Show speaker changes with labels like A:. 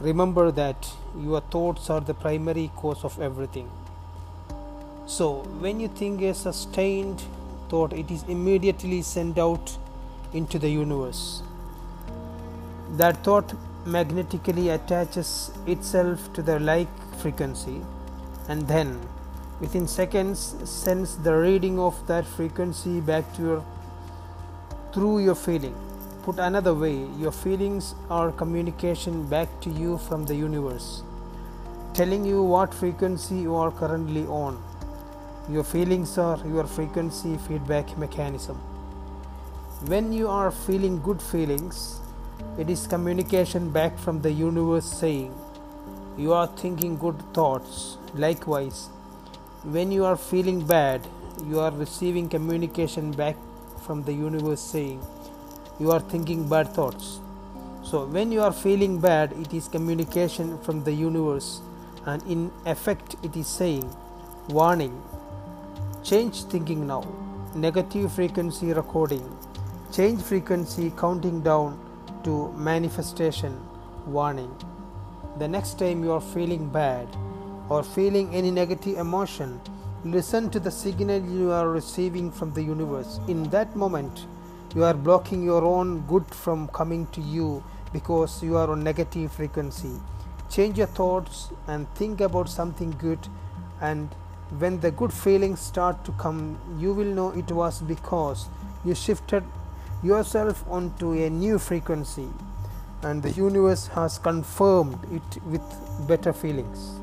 A: remember that your thoughts are the primary cause of everything. So, when you think a sustained thought, it is immediately sent out into the universe. That thought magnetically attaches itself to the like frequency and then within seconds sends the reading of that frequency back to your through your feeling put another way your feelings are communication back to you from the universe telling you what frequency you are currently on your feelings are your frequency feedback mechanism when you are feeling good feelings it is communication back from the universe saying, You are thinking good thoughts. Likewise, when you are feeling bad, you are receiving communication back from the universe saying, You are thinking bad thoughts. So, when you are feeling bad, it is communication from the universe, and in effect, it is saying, Warning, change thinking now. Negative frequency recording, change frequency counting down to manifestation warning. The next time you are feeling bad or feeling any negative emotion, listen to the signal you are receiving from the universe. In that moment, you are blocking your own good from coming to you because you are on negative frequency. Change your thoughts and think about something good and when the good feelings start to come, you will know it was because you shifted yourself onto a new frequency and the universe has confirmed it with better feelings